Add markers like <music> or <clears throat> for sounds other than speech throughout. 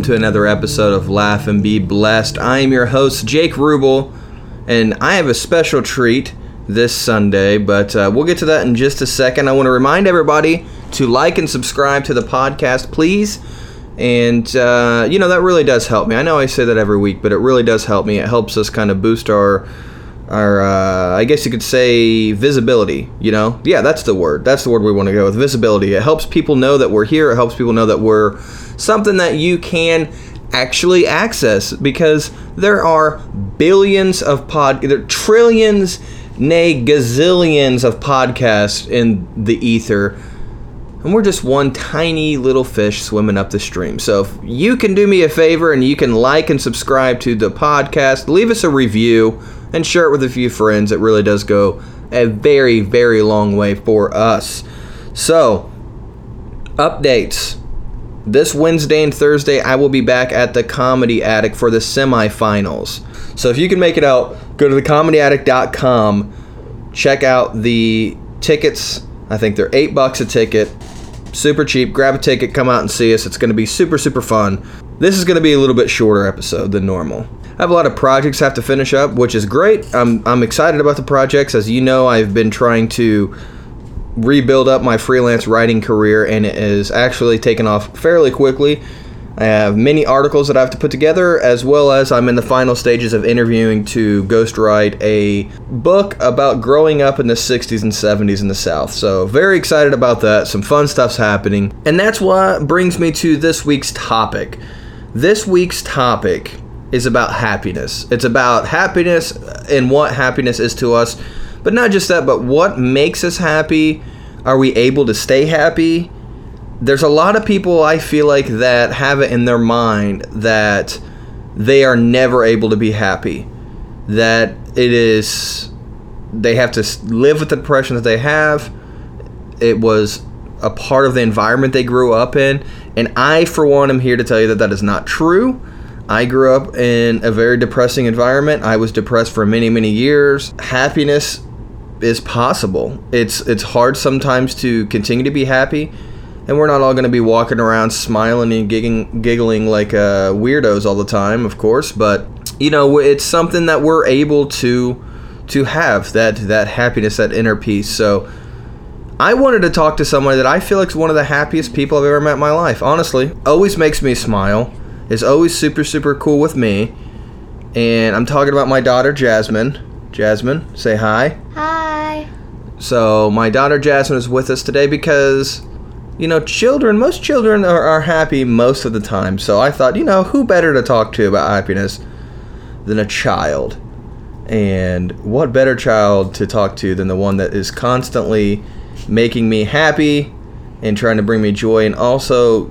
welcome to another episode of Laugh and Be Blessed. I am your host, Jake Ruble, and I have a special treat this Sunday, but uh, we'll get to that in just a second. I want to remind everybody to like and subscribe to the podcast, please. And, uh, you know, that really does help me. I know I say that every week, but it really does help me. It helps us kind of boost our our uh, I guess you could say visibility. You know, yeah, that's the word. That's the word we want to go with. Visibility. It helps people know that we're here. It helps people know that we're something that you can actually access because there are billions of pod, there are trillions, nay gazillions of podcasts in the ether. And we're just one tiny little fish swimming up the stream. So if you can do me a favor and you can like and subscribe to the podcast, leave us a review and share it with a few friends. It really does go a very, very long way for us. So, updates. This Wednesday and Thursday, I will be back at the Comedy Attic for the semifinals. So, if you can make it out, go to thecomedyattic.com, check out the tickets. I think they're eight bucks a ticket. Super cheap. Grab a ticket, come out and see us. It's going to be super, super fun. This is going to be a little bit shorter episode than normal. I have a lot of projects I have to finish up, which is great. I'm, I'm excited about the projects. As you know, I've been trying to rebuild up my freelance writing career, and it is actually taken off fairly quickly. I have many articles that I have to put together, as well as I'm in the final stages of interviewing to ghostwrite a book about growing up in the 60s and 70s in the South. So, very excited about that. Some fun stuff's happening. And that's what brings me to this week's topic. This week's topic is about happiness. It's about happiness and what happiness is to us. But not just that, but what makes us happy? Are we able to stay happy? There's a lot of people I feel like that have it in their mind that they are never able to be happy. That it is they have to live with the depression that they have. It was a part of the environment they grew up in, and I for one am here to tell you that that is not true I grew up in a very depressing environment. I was depressed for many, many years. Happiness is possible. It's it's hard sometimes to continue to be happy, and we're not all going to be walking around smiling and giggling, giggling like uh, weirdos all the time, of course. But you know, it's something that we're able to to have that that happiness, that inner peace. So. I wanted to talk to somebody that I feel like is one of the happiest people I've ever met in my life. Honestly, always makes me smile is always super, super cool with me. And I'm talking about my daughter, Jasmine. Jasmine, say hi. Hi. So, my daughter, Jasmine, is with us today because, you know, children, most children are, are happy most of the time. So, I thought, you know, who better to talk to about happiness than a child? And what better child to talk to than the one that is constantly making me happy and trying to bring me joy and also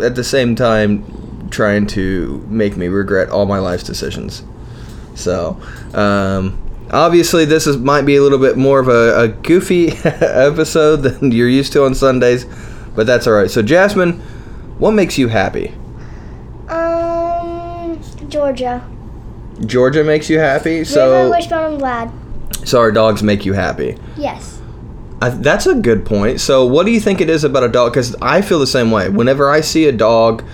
at the same time trying to make me regret all my life's decisions. So, um, obviously, this is might be a little bit more of a, a goofy <laughs> episode than you're used to on Sundays, but that's all right. So, Jasmine, what makes you happy? Um, Georgia. Georgia makes you happy. So, Wishbone, and Glad. So our dogs make you happy. Yes. I, that's a good point. So, what do you think it is about a dog? Because I feel the same way. Whenever I see a dog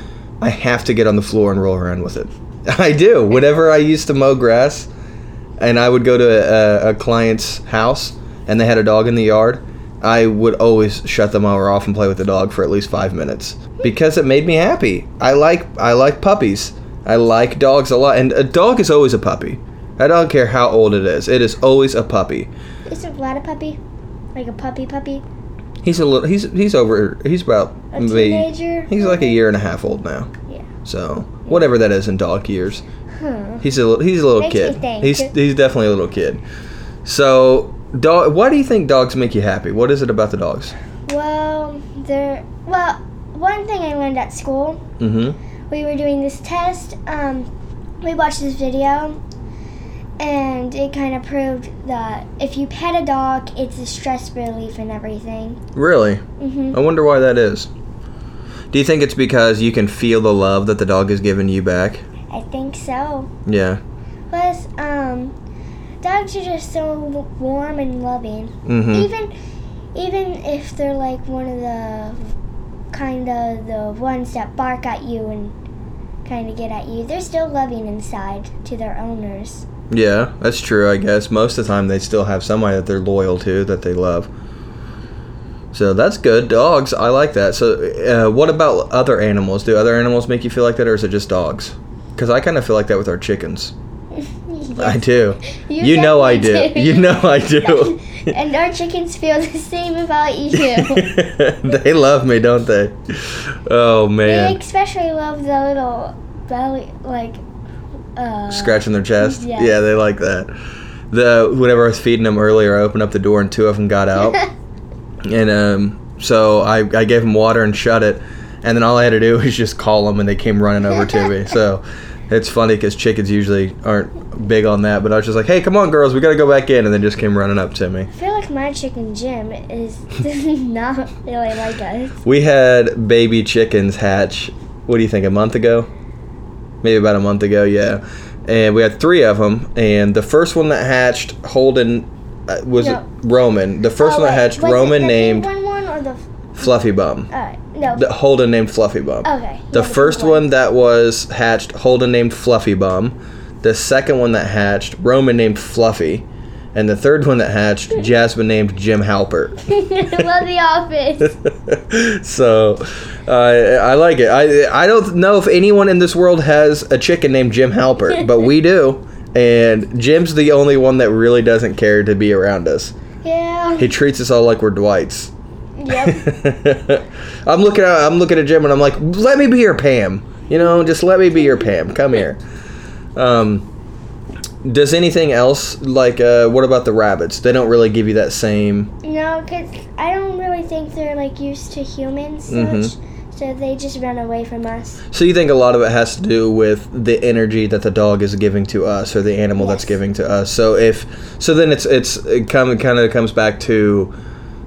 I have to get on the floor and roll around with it. <laughs> I do. Whenever I used to mow grass, and I would go to a, a, client's house and they had a dog in the yard, I would always shut the mower off and play with the dog for at least five minutes because it made me happy. I like I like puppies. I like dogs a lot, and a dog is always a puppy. I don't care how old it is. It is always a puppy. Is it Vlad a puppy? Like a puppy puppy? He's a little. He's he's over. He's about a teenager. He's like a year and a half old now. Yeah. So whatever that is in dog years. Hmm. He's a little. he's a little Makes kid. He's he's definitely a little kid. So dog. Why do you think dogs make you happy? What is it about the dogs? Well, there. Well, one thing I learned at school. Mm-hmm. We were doing this test. Um, we watched this video, and it kind of proved that if you pet a dog, it's a stress relief and everything. Really? hmm I wonder why that is. Do you think it's because you can feel the love that the dog is giving you back? I think so. Yeah. Plus, um, dogs are just so warm and loving. Mm-hmm. Even, even if they're like one of the kind of the ones that bark at you and kind of get at you. They're still loving inside to their owners. Yeah, that's true. I guess most of the time they still have somebody that they're loyal to that they love. So that's good. Dogs, I like that. So, uh, what about other animals? Do other animals make you feel like that, or is it just dogs? Because I kind of feel like that with our chickens. <laughs> I do. You, know I do. definitely You know I do. <laughs> and our chickens feel the same about you. <laughs> they love me, don't they? Oh they man, especially love the little belly, like. Uh, scratching their chest. Yes. Yeah, they like that. The whenever I was feeding them earlier, I opened up the door and two of them got out. <laughs> And um, so I, I gave them water and shut it, and then all I had to do <laughs> was just call them, and they came running over to me. So <laughs> it's funny because chickens usually aren't big on that, but I was just like, "Hey, come on, girls, we got to go back in," and they just came running up to me. I feel like my chicken Jim is not really like us. We had baby chickens hatch. What do you think? A month ago? Maybe about a month ago, yeah. And we had three of them, and the first one that hatched, Holden, uh, was No. Roman. The first Oh, one that hatched, was Roman named one, one or the? Fluffy Bum. Uh, no. The Holden named Fluffy Bum. okay. The yeah, first pink one that was hatched, Holden named Fluffy Bum. The second one that hatched, Roman named Fluffy. And the third one that hatched, <laughs> Jasmine named Jim Halpert. <laughs> Love the office. <laughs> so uh, I like it. I I don't know if anyone in this world has a chicken named Jim Halpert, but we do. And Jim's the only one that really doesn't care to be around us. Yeah. He treats us all like we're Dwights. Yep. I'm looking at I'm looking at Jim and I'm like, let me be your Pam. You know, just let me be your Pam. Come here. Um, does anything else like uh, what about the rabbits? They don't really give you that same. No, because I don't really think they're like used to humans so Mhm. much, so they just run away from us. So you think a lot of it has to do with the energy that the dog is giving to us or the animal that's giving to us. So if so, then it's it's it come kind of comes back to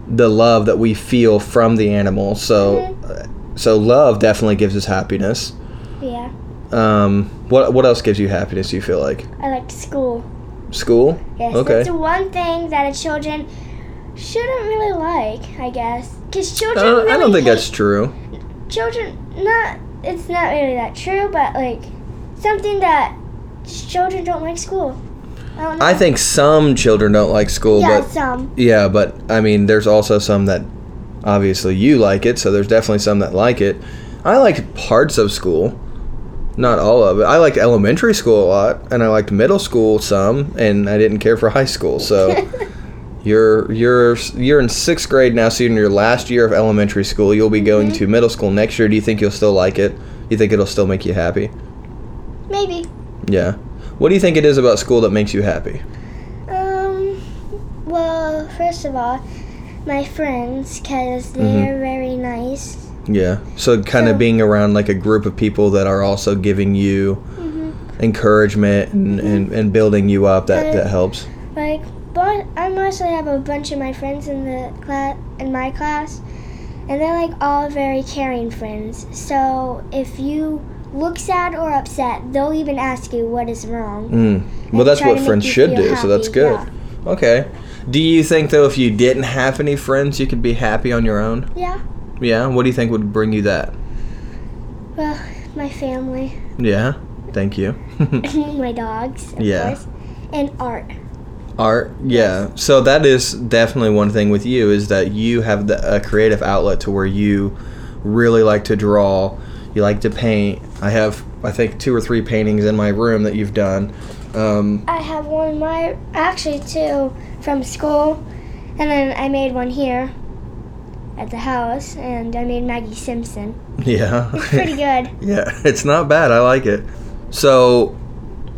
the love that we feel from the animal. So so love definitely gives us happiness. Yeah. Um, what what else gives you happiness? You feel like I like school. school? Yes. Okay. That's one thing that a children shouldn't really like, I guess. Because children. Uh, really I don't think that's true. children not it's not really that true but like something that children don't like school i I think some children don't like school, yeah but some yeah, but I mean, there's also some that obviously you like it, so there's definitely some that like it. I like parts of school, not all of it. I liked elementary school a lot, and I liked middle school some, and I didn't care for high school. So <laughs> you're you're you're in sixth grade now, so you're in your last year of elementary school. You'll be going to middle school next year. Do you think you'll still like it? Do You think it'll still make you happy? maybe Yeah. What do you think it is about school that makes you happy? um well first of all my friends because Mm-hmm. they're very nice Yeah. So kind of being around like a group of people that are also giving you hmm encouragement and, and, and building you up that, that helps. like but i mostly have a bunch of my friends in the class in my class and they're like all very caring friends so if you look sad or upset they'll even ask you what is wrong Mm. Well, that's what friends should do, so that's good. yeah. Okay. Do you think though if you didn't have any friends, you could be happy on your own? Yeah. Yeah. What do you think would bring you that? Well, my family, Yeah. Thank you. <laughs> <laughs> my dogs, of Yeah. course, and art. Art, yeah. So that is definitely one thing with you is that you have the, a creative outlet to where you really like to draw, you like to paint. I have, I think, two or three paintings in my room that you've done. Um, I have one in my actually two from school, and then I made one here at the house, and I made Maggie Simpson. yeah, It's pretty good. <laughs> yeah, it's not bad. I like it. So,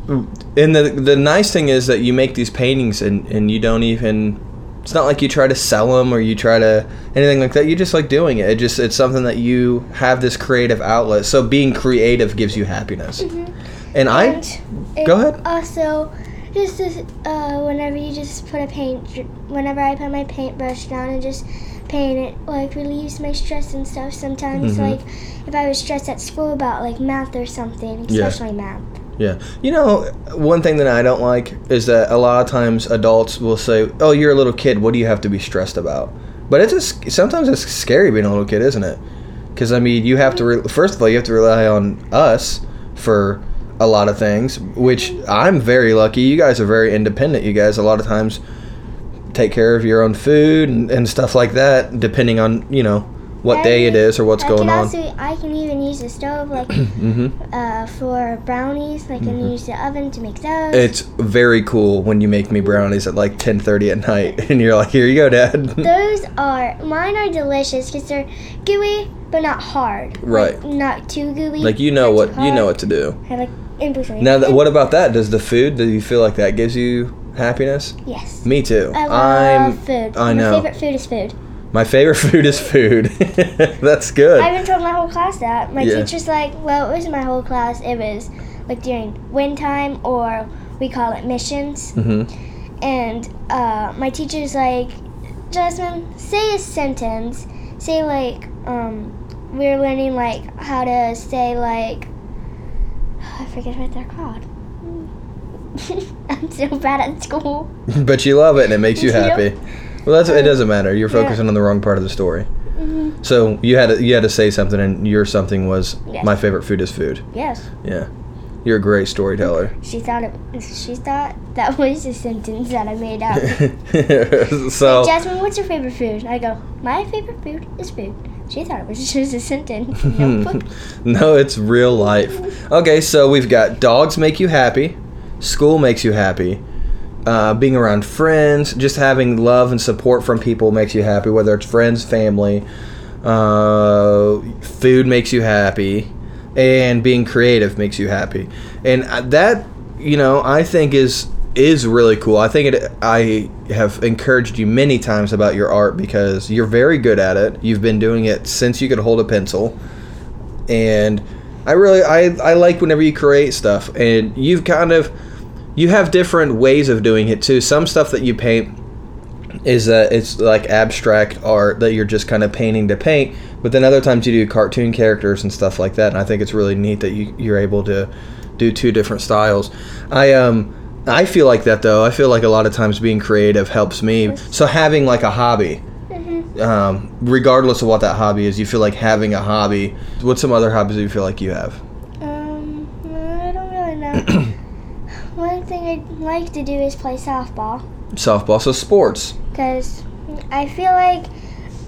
and the the nice thing is that you make these paintings and and you don't even. It's not like you try to sell them or you try to anything like that. You just like doing it. It just it's something that you have this creative outlet. So being creative gives you happiness. And I and it go ahead. Also, just this, uh, whenever you just put a paint, whenever I put my paintbrush down and just paint it, like relieves my stress and stuff. Sometimes, Mhm. like if I was stressed at school about like math or something, Yeah. especially math. Yeah. You know, one thing that I don't like is that a lot of times adults will say, "Oh, you're a little kid. What do you have to be stressed about?" But it's just sometimes it's scary being a little kid, isn't it? Because I mean, you have to re- first of all you have to rely on us for a lot of things, which I'm very lucky. You guys are very independent. You guys a lot of times take care of your own food and, and stuff like that, depending on you know what day it is or what's I going can on. I can even use the stove like <clears throat> hmm uh, for brownies. I can use the oven to make those. It's very cool when you make me brownies at like 10:30 at night, <laughs> and you're like, "Here you go, Dad." <laughs> those are mine are delicious because they're gooey but not hard. Right. Like, not too gooey. like you know what you know what to do. I like in between. Now, that, <laughs> what about that? Does the food? Do you feel like that gives you happiness? Yes. Me too. I love I'm. food. I know. My favorite food is food. My favorite <laughs> food is food. <laughs> That's good. I even told my whole class that. My Yeah. teacher's like, well, it wasn't my whole class. It was like during wind time or we call it missions. hmm And uh, my teacher's like, Jasmine, say a sentence. Say like, um, we're learning like how to say like, <sighs> I forget what they're called. <laughs> I'm so bad at school. <laughs> But you love it and it makes you <laughs> happy. Well, that's it. Doesn't matter. You're Yeah. focusing on the wrong part of the story. hmm So you had to, you had to say something, and your something was Yes. my favorite food is food. Yes. Yeah, you're a great storyteller. She thought it. She thought that was a sentence that I made up. so Jasmine, what's your favorite food? I go, my favorite food is food. She thought it was just a sentence. No, it's real life. Okay, so we've got dogs make you happy, school makes you happy, uh, being around friends, just having love and support from people makes you happy, whether it's friends, family, uh, food makes you happy, and being creative makes you happy. And that, you know, I think is is really cool. I think it. I have encouraged you many times about your art because you're very good at it. You've been doing it since you could hold a pencil and I really I, I like whenever you create stuff and you've kind of you have different ways of doing it too. Some stuff that you paint is that it's like abstract art that you're just kind of painting to paint, but then other times you do cartoon characters and stuff like that. And I think it's really neat that you you're able to do two different styles. I um I feel like that though. I feel like a lot of times being creative helps me. So having like a hobby. Um, regardless of what that hobby is, you feel like having a hobby. What's some other hobbies that you feel like you have? Um, I don't really know. <clears throat> One thing I'd like to do is play softball Softball, so sports. because I feel like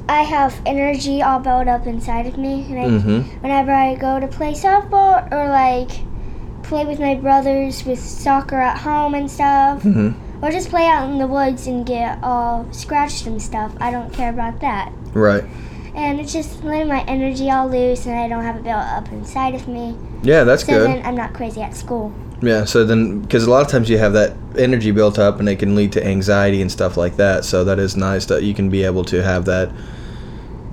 I have energy all built up inside of me, and I, Mm-hmm. whenever I go to play softball or like play with my brothers with soccer at home and stuff, Mm-hmm. Or just play out in the woods and get all scratched and stuff, I don't care about that. Right. And it's just letting my energy all loose, and I don't have it built up inside of me. Yeah, that's So good. then I'm not crazy at school. Yeah, so then because a lot of times you have that energy built up and it can lead to anxiety and stuff like that. So that is nice that you can be able to have that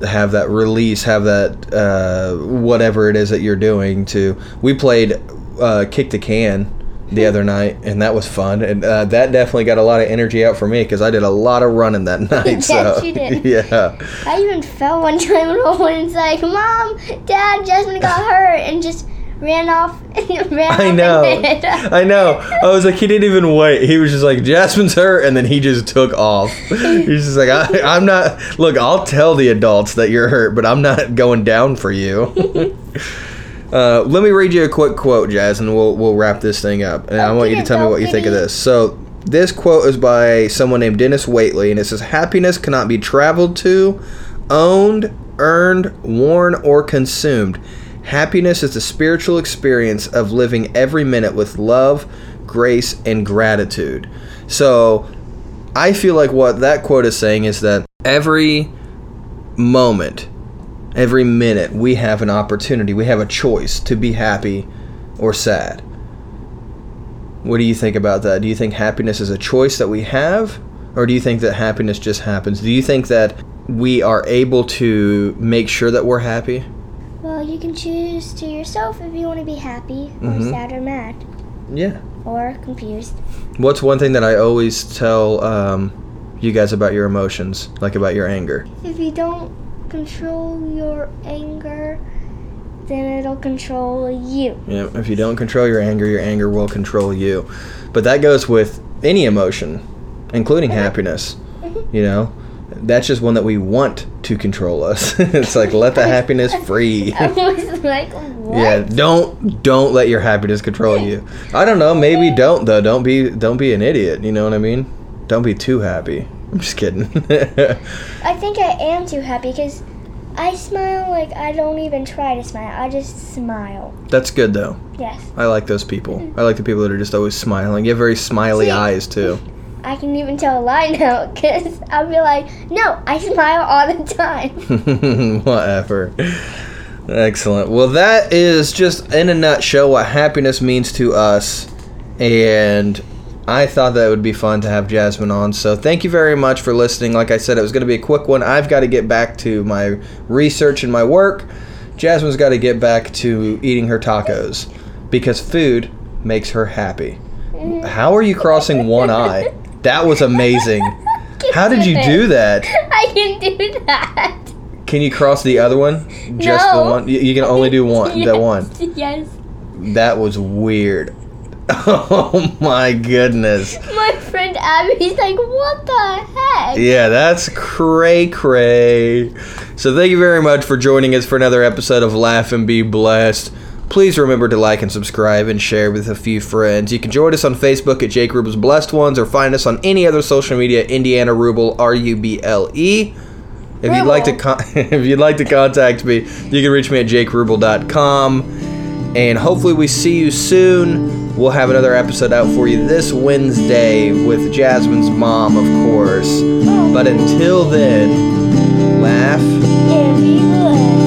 have that release, have that uh, whatever it is that you're doing to. We played uh, kick the can the other night and that was fun and uh, that definitely got a lot of energy out for me because I did a lot of running that <laughs> <laughs> night. So you did. yeah. I even fell one <laughs> time and one's like, Mom, Dad, Jasmine got hurt, and just ran off and ran I know. I know. I was like, he didn't even wait. He was just like, Jasmine's hurt, and then he just took off. He's just like, I, I'm not. Look, I'll tell the adults that you're hurt, but I'm not going down for you. Uh, let me read you a quick quote, Jazz, and we'll we'll wrap this thing up. And I want you to tell me what you think of this. So. This quote is by someone named Dennis Waitley, and it says, Happiness cannot be traveled to, owned, earned, worn, or consumed. Happiness is the spiritual experience of living every minute with love, grace, and gratitude. So, I feel like what that quote is saying is that every moment, every minute, we have an opportunity, we have a choice to be happy or sad. What do you think about that? Do you think happiness is a choice that we have? Or do you think that happiness just happens? Do you think that we are able to make sure that we're happy? Well, you can choose to yourself if you want to be happy, or Mhm. sad, or mad, Yeah. or confused. What's one thing that I always tell um, you guys about your emotions, like about your anger? If you don't control your anger, then it'll control you. Yeah, if you don't control your anger, your anger will control you. But that goes with any emotion, including happiness. Mhm. You know, That's just one that we want to control us. <laughs> it's like let the happiness <laughs> free. I <laughs> was like, what? Yeah, don't don't let your happiness control you. I don't know, maybe don't though. Don't be don't be an idiot. You know what I mean? Don't be too happy. I'm just kidding. I think I am too happy because I smile like I don't even try to smile. I just smile. That's good though. Yes. I like those people. Mm. I like the people that are just always smiling. You have very smiley See- eyes too. I can even tell a lie <laughs> now because I'll be like, no, I smile all the time. <laughs> Whatever. Excellent. Well, that is just in a nutshell what happiness means to us. And I thought that would be fun to have Jasmine on. So thank you very much for listening. Like I said, it was going to be a quick one. I've got to get back to my research and my work. Jasmine's got to get back to eating her tacos because food makes her happy. How are you crossing one eye? That was amazing. <laughs> How did you do that? I can do that. Can you cross the other one? Just the No. one? You can only do one. The <laughs> one. Yes. That was weird. Oh my goodness. My friend Abby's like, what the heck? Yeah, that's cray cray. So thank you very much for joining us for another episode of Laugh and Be Blessed. Please remember to like and subscribe and share with a few friends. You can join us on Facebook at Jake Ruble's Blessed Ones or find us on any other social media, Indiana Ruble, R U B L E. If you'd like to con- <laughs> if you'd like to contact me, you can reach me at jakeruble.com. And hopefully, we see you soon. We'll have another episode out for you this Wednesday with Jasmine's mom, of course. But until then, laugh.